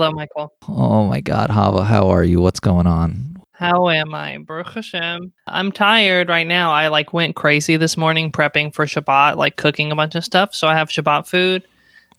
Hello, Michael. Oh my God, Hava, how are you? What's going on? How am I? Baruch Hashem. I'm tired right now. I like went crazy this morning prepping for Shabbat, like cooking a bunch of stuff. So I have Shabbat food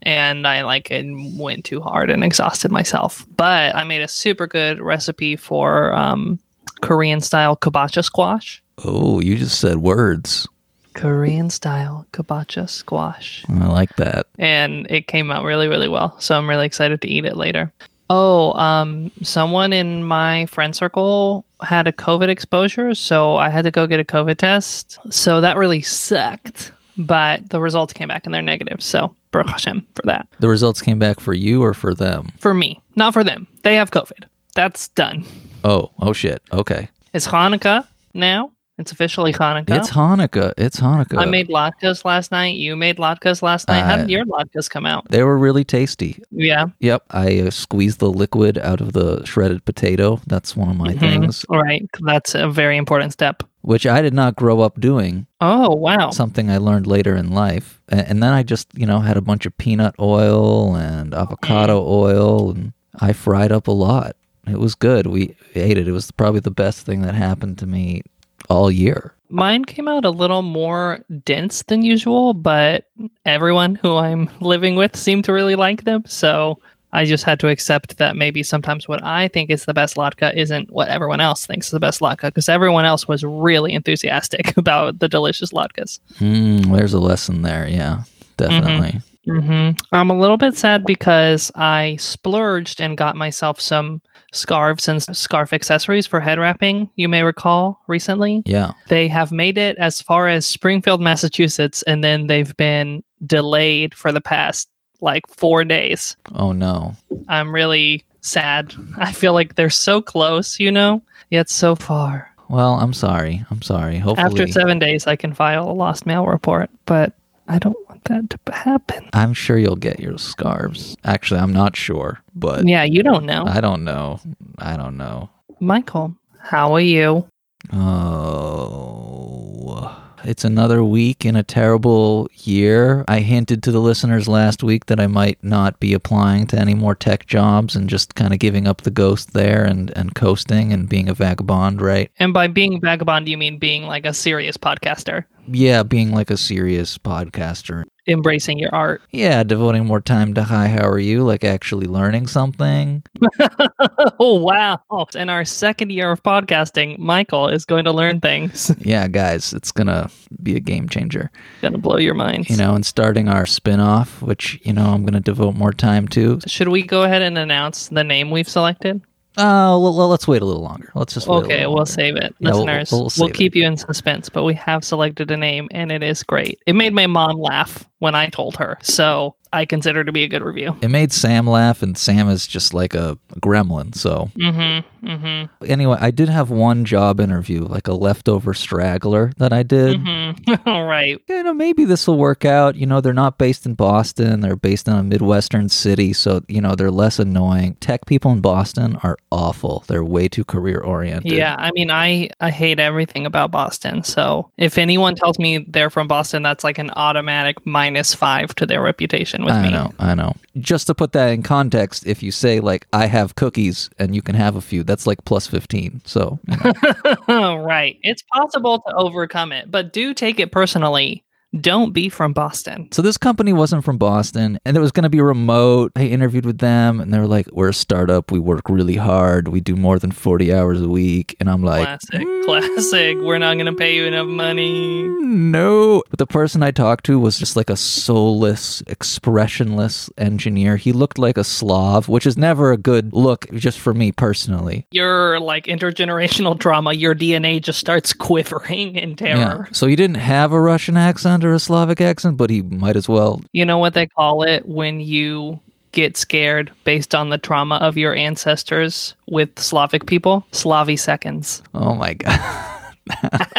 and I like it went too hard and exhausted myself. But I made a super good recipe for um, Korean style kabocha squash. Oh, you just said words. Korean style kabocha squash. I like that. And it came out really, really well. So I'm really excited to eat it later. Oh, um, someone in my friend circle had a COVID exposure, so I had to go get a COVID test. So that really sucked. But the results came back and they're negative. So Baruch Hashem for that. The results came back for you or for them? For me, not for them. They have COVID. That's done. Oh, oh shit. Okay. It's Hanukkah now. It's officially Hanukkah. It's Hanukkah. It's Hanukkah. I made latkes last night. You made latkes last night. How did your latkes come out? They were really tasty. Yeah. Yep. I uh, squeezed the liquid out of the shredded potato. That's one of my Mhm. things, All right. That's a very important step. which I did not grow up doing. Oh, wow. Something I learned later in life. And then I just, you know, had a bunch of peanut oil and avocado oil, and I fried up a lot. It was good. We ate it. It was probably the best thing that happened to me all year. Mine came out a little more dense than usual, but everyone who I'm living with seemed to really like them. So I just had to accept that maybe sometimes what I think is the best latke isn't what everyone else thinks is the best latke because everyone else was really enthusiastic about the delicious latkes. Mm, there's a lesson there. Yeah, definitely. hmm I'm a little bit sad because I splurged and got myself some scarves and scarf accessories for head wrapping. You may recall recently. Yeah. They have made it as far as Springfield, Massachusetts, and then they've been delayed for the past like four days. Oh no. I'm really sad. I feel like they're so close, you know, yet so far. Well, I'm sorry. I'm sorry. Hopefully, After seven days, I can file a lost mail report, but I don't want that to happen. I'm sure you'll get your scarves. Actually, I'm not sure, but Yeah, you don't know. I don't know. I don't know. Michael, how are you? Oh, it's another week in a terrible year. I hinted to the listeners last week that I might not be applying to any more tech jobs and just kind of giving up the ghost there and, and coasting and being a vagabond, right? And by being vagabond, you mean being like a serious podcaster, Yeah, being like a serious podcaster. Embracing your art. Yeah, devoting more time to hi, how are you? Like actually learning something. oh, wow. In our second year of podcasting, Michael is going to learn things. Yeah, guys, it's gonna be a game changer. going to blow your mind. You know, and starting our spin-off, which, you know, I'm gonna devote more time to. Should we go ahead and announce the name we've selected? Uh, well, well, let's wait a little longer. Let's just wait Okay, we'll save it. Yeah, we'll- Listeners, we'll we'll, it. keep you in suspense, but we have selected a name and it is great. It made my mom laugh when I told her, so I consider to be a good review. It made Sam laugh, and Sam is just like a gremlin. So Mm-hmm. Mm-hmm. anyway, I did have one job interview, like a leftover straggler that I did. Mm-hmm. All right. You know, maybe this will work out. You know, they're not based in Boston; they're based in a midwestern city, so you know they're less annoying. Tech people in Boston are awful. They're way too career oriented. Yeah, I mean, I I hate everything about Boston. So if anyone tells me they're from Boston, that's like an automatic minus five to their reputation with I me. know, I know. Just to put that in context, if you say like I have cookies and you can have a few, that's like plus fifteen. So you know. right. It's possible to overcome it, but do take it personally. Don't be from Boston. So this company wasn't from Boston and it was going to be remote. I interviewed with them and they were like, "We're a startup. We work really hard. We do more than 40 hours a week." And I'm like, Classic. Classic. We're not going to pay you enough money. Mm, "No." But the person I talked to was just like a soulless, expressionless engineer. He looked like a Slav, which is never a good look just for me personally. Your like intergenerational trauma, your DNA just starts quivering in terror. So you didn't have a Russian accent or a Slavic accent, but he might as well. You know what they call it when you get scared based on the trauma of your ancestors with Slavic people? Slavy seconds. Oh my god.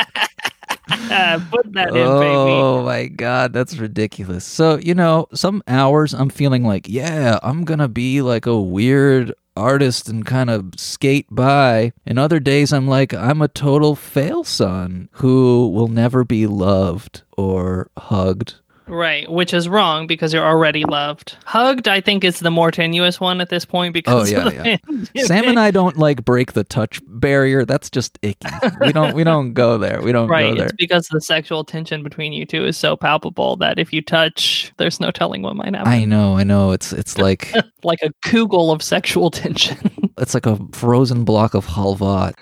Put that in, baby. Oh my god, that's ridiculous. So, you know, some hours I'm feeling like, yeah, I'm going to be like a weird artist and kind of skate by. And other days I'm like, I'm a total fail son who will never be loved or hugged Right, which is wrong because you're already loved. Hugged, I think, is the more tenuous one at this point because Oh, yeah, yeah. Sam and I don't like break the touch barrier. That's just icky. We don't we don't go there. We don't Right, go there. it's because the sexual tension between you two is so palpable that if you touch, there's no telling what might happen. I know, I know. It's it's like like a kugel of sexual tension. it's like a frozen block of halva.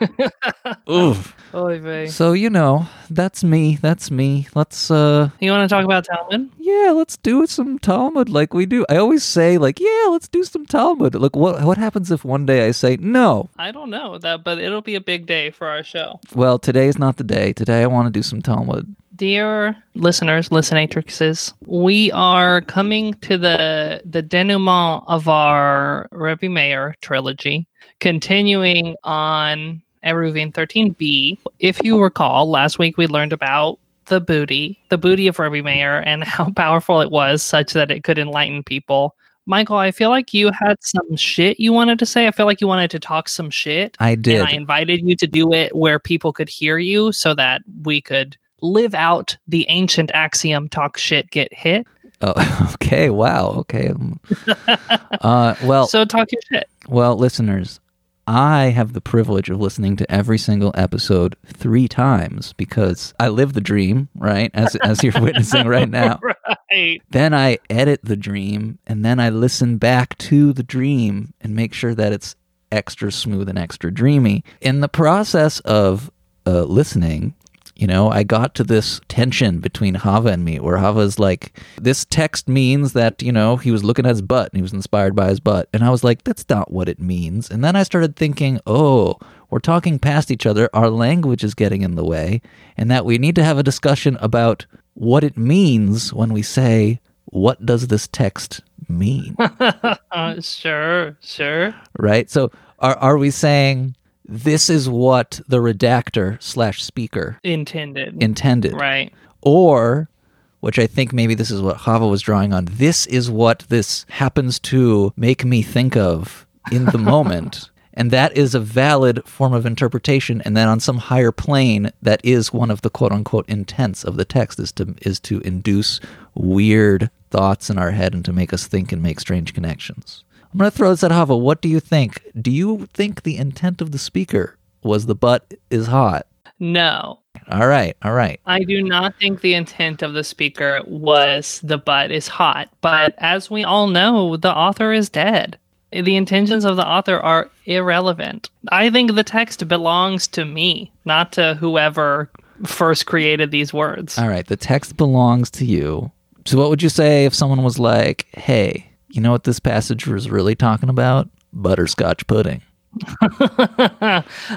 Oof. Oy vey. So you know, that's me. That's me. Let's uh You want to talk about Talmud? Yeah, let's do some Talmud like we do. I always say like, yeah, let's do some Talmud. Look, what what happens if one day I say no? I don't know that, but it'll be a big day for our show. Well, today's not the day. Today I want to do some Talmud. Dear listeners, listenatrixes, we are coming to the the denouement of our Rebbe Meir trilogy, continuing on Eruvin 13b. If you recall, last week we learned about the booty, the booty of Rebbe Meir, and how powerful it was, such that it could enlighten people. Michael, I feel like you had some shit you wanted to say. I feel like you wanted to talk some shit. I did. And I invited you to do it where people could hear you so that we could live out the ancient axiom talk shit, get hit. Oh, okay. Wow. Okay. Uh, well, so talk your shit. well, listeners, I have the privilege of listening to every single episode three times because I live the dream, right? As as you're witnessing right now. Right. Then I edit the dream, and then I listen back to the dream and make sure that it's extra smooth and extra dreamy. In the process of uh, listening, you know, I got to this tension between Hava and me, where Hava's like, "This text means that you know he was looking at his butt and he was inspired by his butt," and I was like, "That's not what it means." And then I started thinking, "Oh." We're talking past each other. Our language is getting in the way, and that we need to have a discussion about what it means when we say, What does this text mean? Uh, sure, sure. right? So, are, are we saying this is what the redactor slash speaker Intended. intended? right. Or, which I think maybe this is what Hava was drawing on, this is what this happens to make me think of in the moment. And that is a valid form of interpretation, and then on some higher plane, that is one of the quote unquote intents of the text is to is to induce weird thoughts in our head and to make us think and make strange connections. I'm gonna throw this at Hava. What do you think? Do you think the intent of the speaker was the butt is hot? No. All right, all right. I do not think the intent of the speaker was the butt is hot, but as we all know, the author is dead. The intentions of the author are irrelevant. I think the text belongs to me, not to whoever first created these words. All right, the text belongs to you. So, what would you say if someone was like, hey, you know what this passage was really talking about? Butterscotch pudding.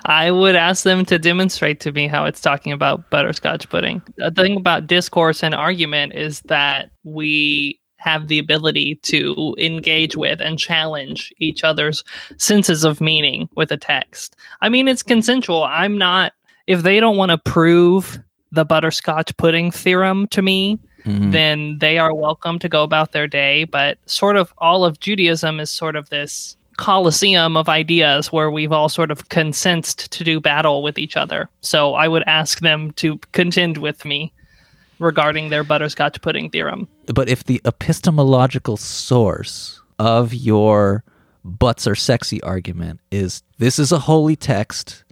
I would ask them to demonstrate to me how it's talking about butterscotch pudding. The thing about discourse and argument is that we have the ability to engage with and challenge each other's senses of meaning with a text. I mean, it's consensual. I'm not, if they don't want to prove the butterscotch pudding theorem to me, Mhm. then they are welcome to go about their day. But sort of all of Judaism is sort of this coliseum of ideas where we've all sort of consensed to do battle with each other. So I would ask them to contend with me regarding their butterscotch pudding theorem. But if the epistemological source of your butts are sexy argument is this is a holy text,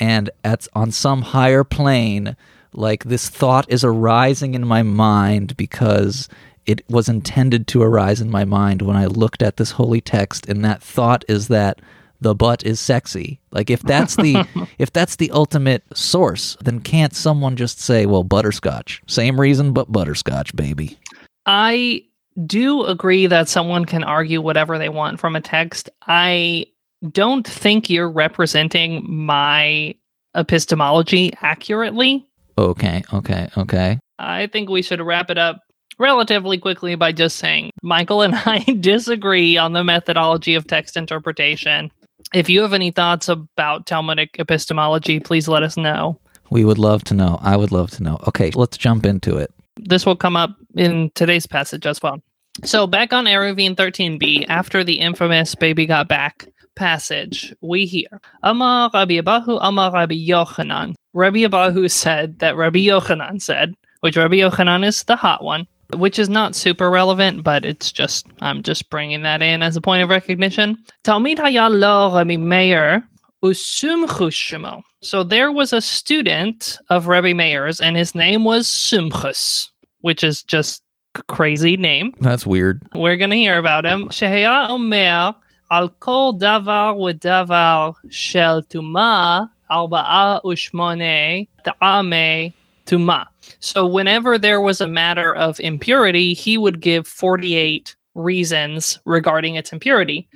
and at on some higher plane, like this thought is arising in my mind because it was intended to arise in my mind when I looked at this holy text, and that thought is that the butt is sexy. Like if that's the if that's the ultimate source, then can't someone just say, "Well, butterscotch, same reason, but butterscotch, baby." I do agree that someone can argue whatever they want from a text. I don't think you're representing my epistemology accurately. Okay, okay, okay. I think we should wrap it up relatively quickly by just saying Michael and I disagree on the methodology of text interpretation. If you have any thoughts about Talmudic epistemology, please let us know. We would love to know. I would love to know. Okay, let's jump into it. This will come up in today's passage as well. So, back on Eruvin 13b, after the infamous Baby Got Back passage, we hear Amar Rabbi Abahu, Amar Rabbi Yochanan. Rabbi Abahu said that Rabbi Yochanan said, which Rabbi Yochanan is the hot one. which is not super relevant, but it's just, I'm just bringing that in as a point of recognition. Talmid haya lo Rabbi Meir usumchus shemo. So there was a student of Rabbi Meir's, and his name was Sumchus, which is just a crazy name. That's weird. We're going to hear about him. Shehaya Omer al kol davar udavar shel tuma arba'a ushmone ta'ame tuma. So whenever there was a matter of impurity, he would give 48 reasons regarding its impurity.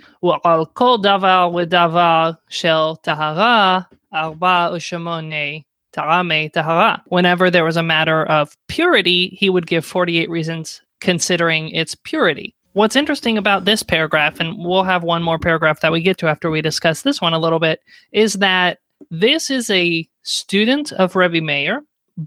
Shel tahara tahara. Whenever there was a matter of purity, he would give 48 reasons considering its purity. What's interesting about this paragraph, and we'll have one more paragraph that we get to after we discuss this one a little bit, is that this is a student of Rebbe Meir,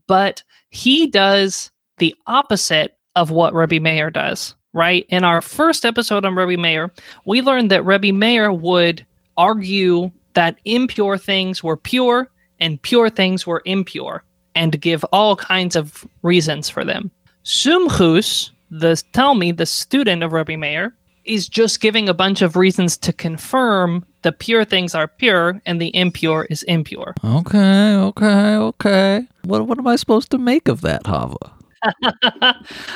but he does the opposite of what Rebbe Meir does, right? In our first episode on Rebbe Meir, we learned that Rebbe Meir would argue that impure things were pure and pure things were impure and give all kinds of reasons for them. Sumchus, the Talmud, the student of Rabbi Meir, is just giving a bunch of reasons to confirm the pure things are pure and the impure is impure. Okay, okay, okay. What what am I supposed to make of that, Hava?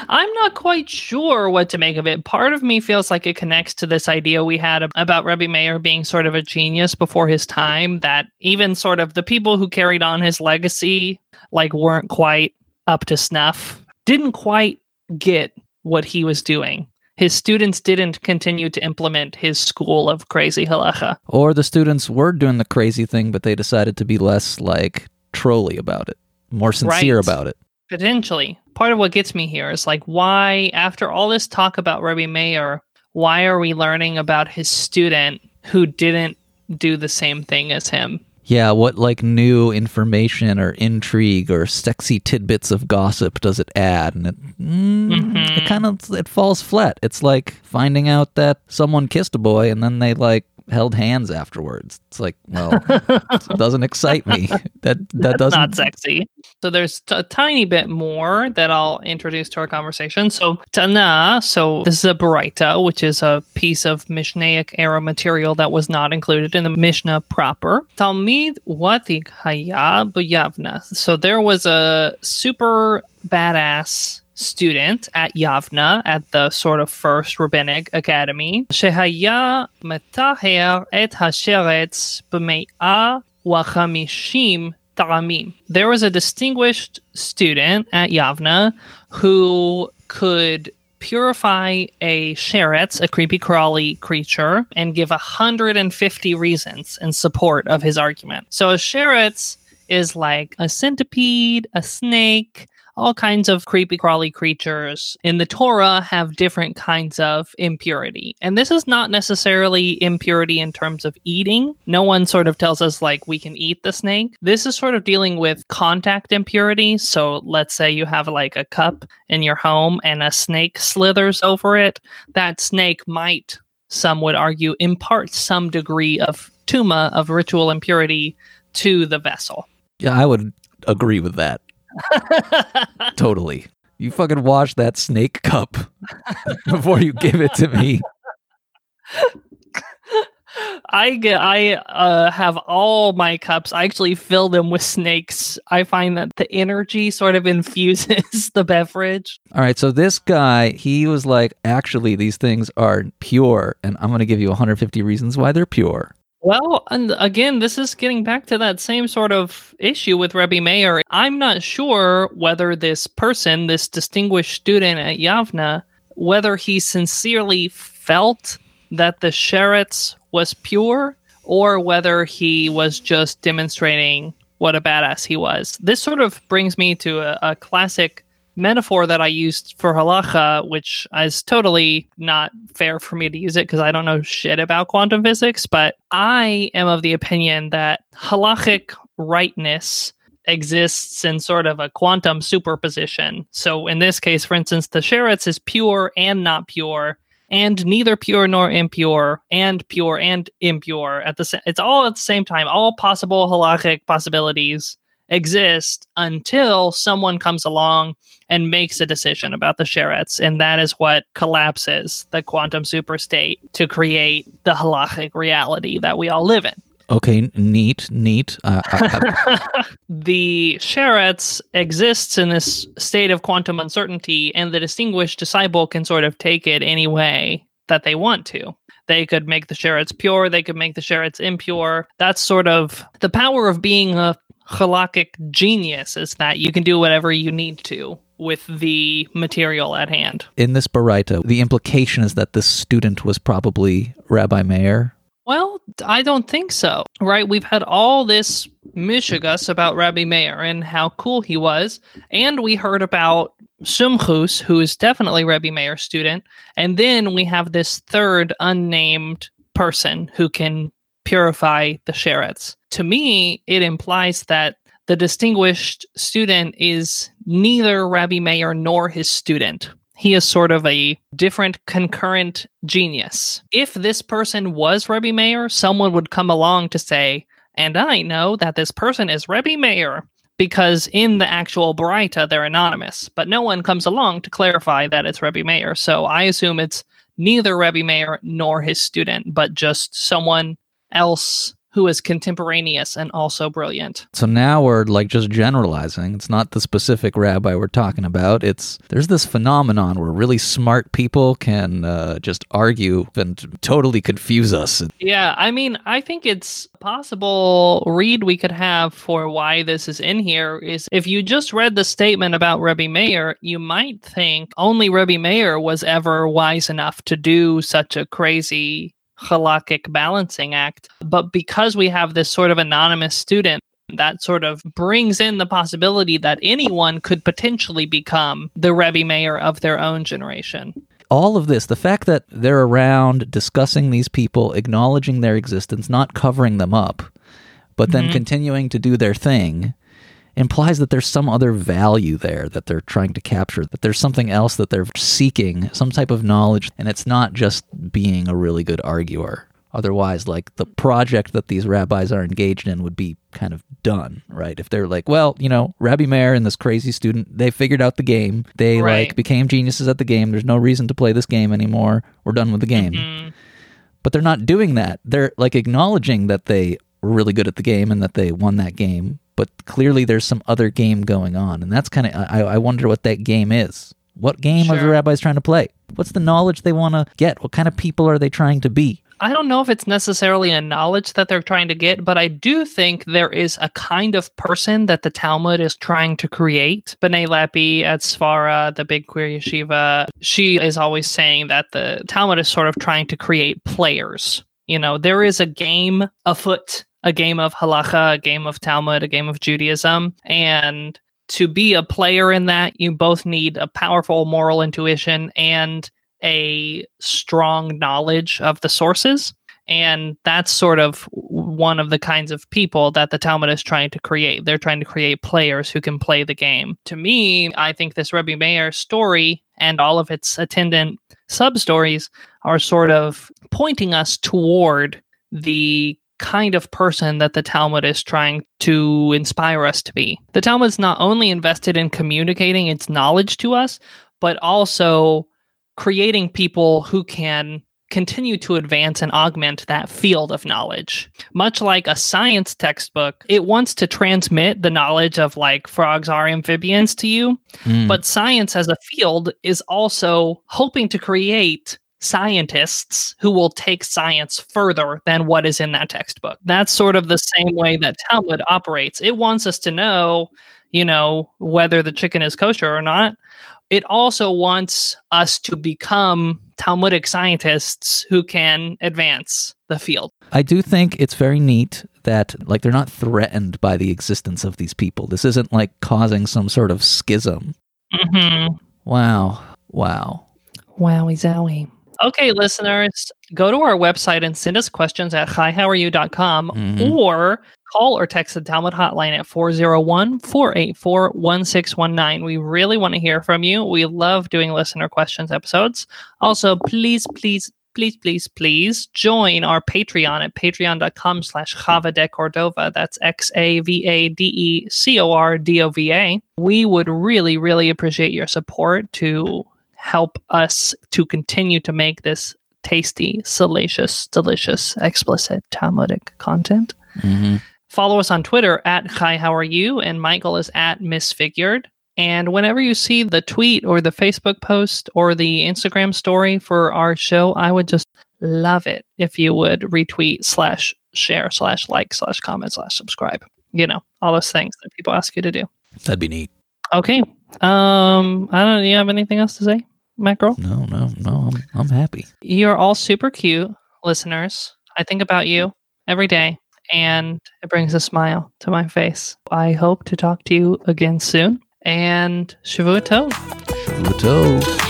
I'm not quite sure what to make of it. Part of me feels like it connects to this idea we had about Rebbe Meir being sort of a genius before his time, that even sort of the people who carried on his legacy like weren't quite up to snuff, didn't quite get what he was doing. His students didn't continue to implement his school of crazy halacha. Or the students were doing the crazy thing, but they decided to be less like trolly about it, more sincere Right. about it. Potentially. Part of what gets me here is like, why, after all this talk about Rebbe Meir, why are we learning about his student who didn't do the same thing as him? Yeah, what like new information or intrigue or sexy tidbits of gossip does it add? And it, mm, Mhm. it kind of it falls flat. It's like finding out that someone kissed a boy and then they like held hands afterwards. It's like, well, it doesn't excite me. That that That's doesn't. not sexy. So there's t- a tiny bit more that I'll introduce to our conversation. So Tana, so this is a Baraita, which is a piece of Mishnaic era material that was not included in the Mishnah proper. Talmid watik haya b'yavna. So there was a super badass student at Yavna at the sort of first rabbinic academy שהיה מטהר את השרץ במאה וחמישים טעמים. There was a distinguished student at Yavna who could purify a sheretz, a creepy crawly creature, and give 150 reasons in support of his argument. So a sheretz is like a centipede, a snake, all kinds of creepy crawly creatures in the Torah have different kinds of impurity. And this is not necessarily impurity in terms of eating. No one sort of tells us like we can eat the snake. This is sort of dealing with contact impurity. So let's say you have like a cup in your home and a snake slithers over it. That snake might, some would argue, impart some degree of tuma, of ritual impurity to the vessel. Yeah, I would agree with that. Totally. You fucking wash that snake cup before you give it to me. I get I uh have all my cups. I actually fill them with snakes. I find that the energy sort of infuses the beverage. All right, so this guy, he was like, actually, these things are pure, and I'm going to give you 150 reasons why they're pure. Well, and again, this is getting back to that same sort of issue with Rebbe Meir. I'm not sure whether this person, this distinguished student at Yavna, whether he sincerely felt that the sheretz was pure or whether he was just demonstrating what a badass he was. This sort of brings me to a, a classic metaphor that I used for halacha, which is totally not fair for me to use it because I don't know shit about quantum physics. But I am of the opinion that halachic rightness exists in sort of a quantum superposition. So in this case, for instance, the sheretz is pure and not pure. And neither pure nor impure, and pure and impure at the same. It's all at the same time. All possible halachic possibilities exist until someone comes along and makes a decision about the sherets. And that is what collapses the quantum superstate to create the halachic reality that we all live in. Okay, neat, neat. Uh, I, the sherets exists in this state of quantum uncertainty, and the distinguished disciple can sort of take it any way that they want to. They could make the sherets pure, they could make the sherets impure. That's sort of the power of being a halakhic genius is that you can do whatever you need to with the material at hand. in this Baraita, the implication is that this student was probably Rabbi Meir. Well, I don't think so. Right? We've had all this mishigas about Rabbi Meir and how cool he was, and we heard about Sumchus, who is definitely Rabbi Meir's student, and then we have this third unnamed person who can purify the sherets. To me, it implies that the distinguished student is neither Rabbi Meir nor his student. He is sort of a different concurrent genius. If this person was Rebbe Meir, someone would come along to say, and I know that this person is Rebbe Meir, because in the actual Baraita, they're anonymous, but no one comes along to clarify that it's Rebbe Meir. So I assume it's neither Rebbe Meir nor his student, but just someone else who is contemporaneous and also brilliant. So now we're like just generalizing. It's not the specific rabbi we're talking about. It's there's this phenomenon where really smart people can uh, just argue and totally confuse us. Yeah, I mean, I think it's possible read we could have for why this is in here is if you just read the statement about Rebbe Meir, you might think only Rebbe Meir was ever wise enough to do such a crazy halakhic balancing act. But because we have this sort of anonymous student, that sort of brings in the possibility that anyone could potentially become the Rebbe Meir of their own generation. All of this, the fact that they're around discussing these people, acknowledging their existence, not covering them up, but then Mhm. continuing to do their thing, implies that there's some other value there that they're trying to capture, that there's something else that they're seeking, some type of knowledge, and it's not just being a really good arguer. Otherwise, like the project that these rabbis are engaged in would be kind of done, right? If they're like, well, you know, Rabbi Meir and this crazy student, they figured out the game. They Right. like became geniuses at the game. There's no reason to play this game anymore. We're done with the game. Mm, But they're not doing that. They're like acknowledging that they were really good at the game and that they won that game. But clearly, there's some other game going on, and that's kind of I, I wonder what that game is. What game are the rabbis trying to play? What's the knowledge they want to get? What kind of people are they trying to be? I don't know if it's necessarily a knowledge that they're trying to get, but I do think there is a kind of person that the Talmud is trying to create. Benay Lappe at Svara, the big queer yeshiva, she is always saying that the Talmud is sort of trying to create players. You know, there is a game afoot, a game of halacha, a game of Talmud, a game of Judaism, and to be a player in that, you both need a powerful moral intuition and a strong knowledge of the sources. And that's sort of one of the kinds of people that the Talmud is trying to create. They're trying to create players who can play the game. To me, I think this Rebbe Meir story and all of its attendant sub stories are sort of pointing us toward the kind of person that the Talmud is trying to inspire us to be. The Talmud is not only invested in communicating its knowledge to us, but also creating people who can continue to advance and augment that field of knowledge. Much like a science textbook, it wants to transmit the knowledge of like frogs are amphibians to you, Mm. but science as a field is also hoping to create scientists who will take science further than what is in that textbook. That's sort of the same way that Talmud operates. It wants us to know, you know, whether the chicken is kosher or not. It also wants us to become Talmudic scientists who can advance the field. I do think it's very neat that like they're not threatened by the existence of these people. This isn't like causing some sort of schism. Mm-hmm. Wow. Wow. Wowie zowie. Okay, listeners, go to our website and send us questions at hihowareyu.com Mhm. or call or text the Talmud hotline at 401 484 1619. We really want to hear from you. We love doing listener questions episodes. Also, please, please, please, please, please join our Patreon at patreon.com slash Xava de Cordova. That's X A V A D E C O R D O V A. We would really, really appreciate your support to help us to continue to make this tasty, salacious, delicious, explicit Talmudic content. hmm Follow us on Twitter at Hi How Are You, and Michael is at Misfigured. And whenever you see the tweet or the Facebook post or the Instagram story for our show, I would just love it if you would retweet slash share slash like slash comment slash subscribe. You know, all those things that people ask you to do. That'd be neat. Okay. Um, I don't. Do you have anything else to say, Macro? No, no, no. I'm I'm happy. You are all super cute, listeners. I think about you every day, and it brings a smile to my face. I hope to talk to you again soon. And Shavua Tov. Shavua Tov.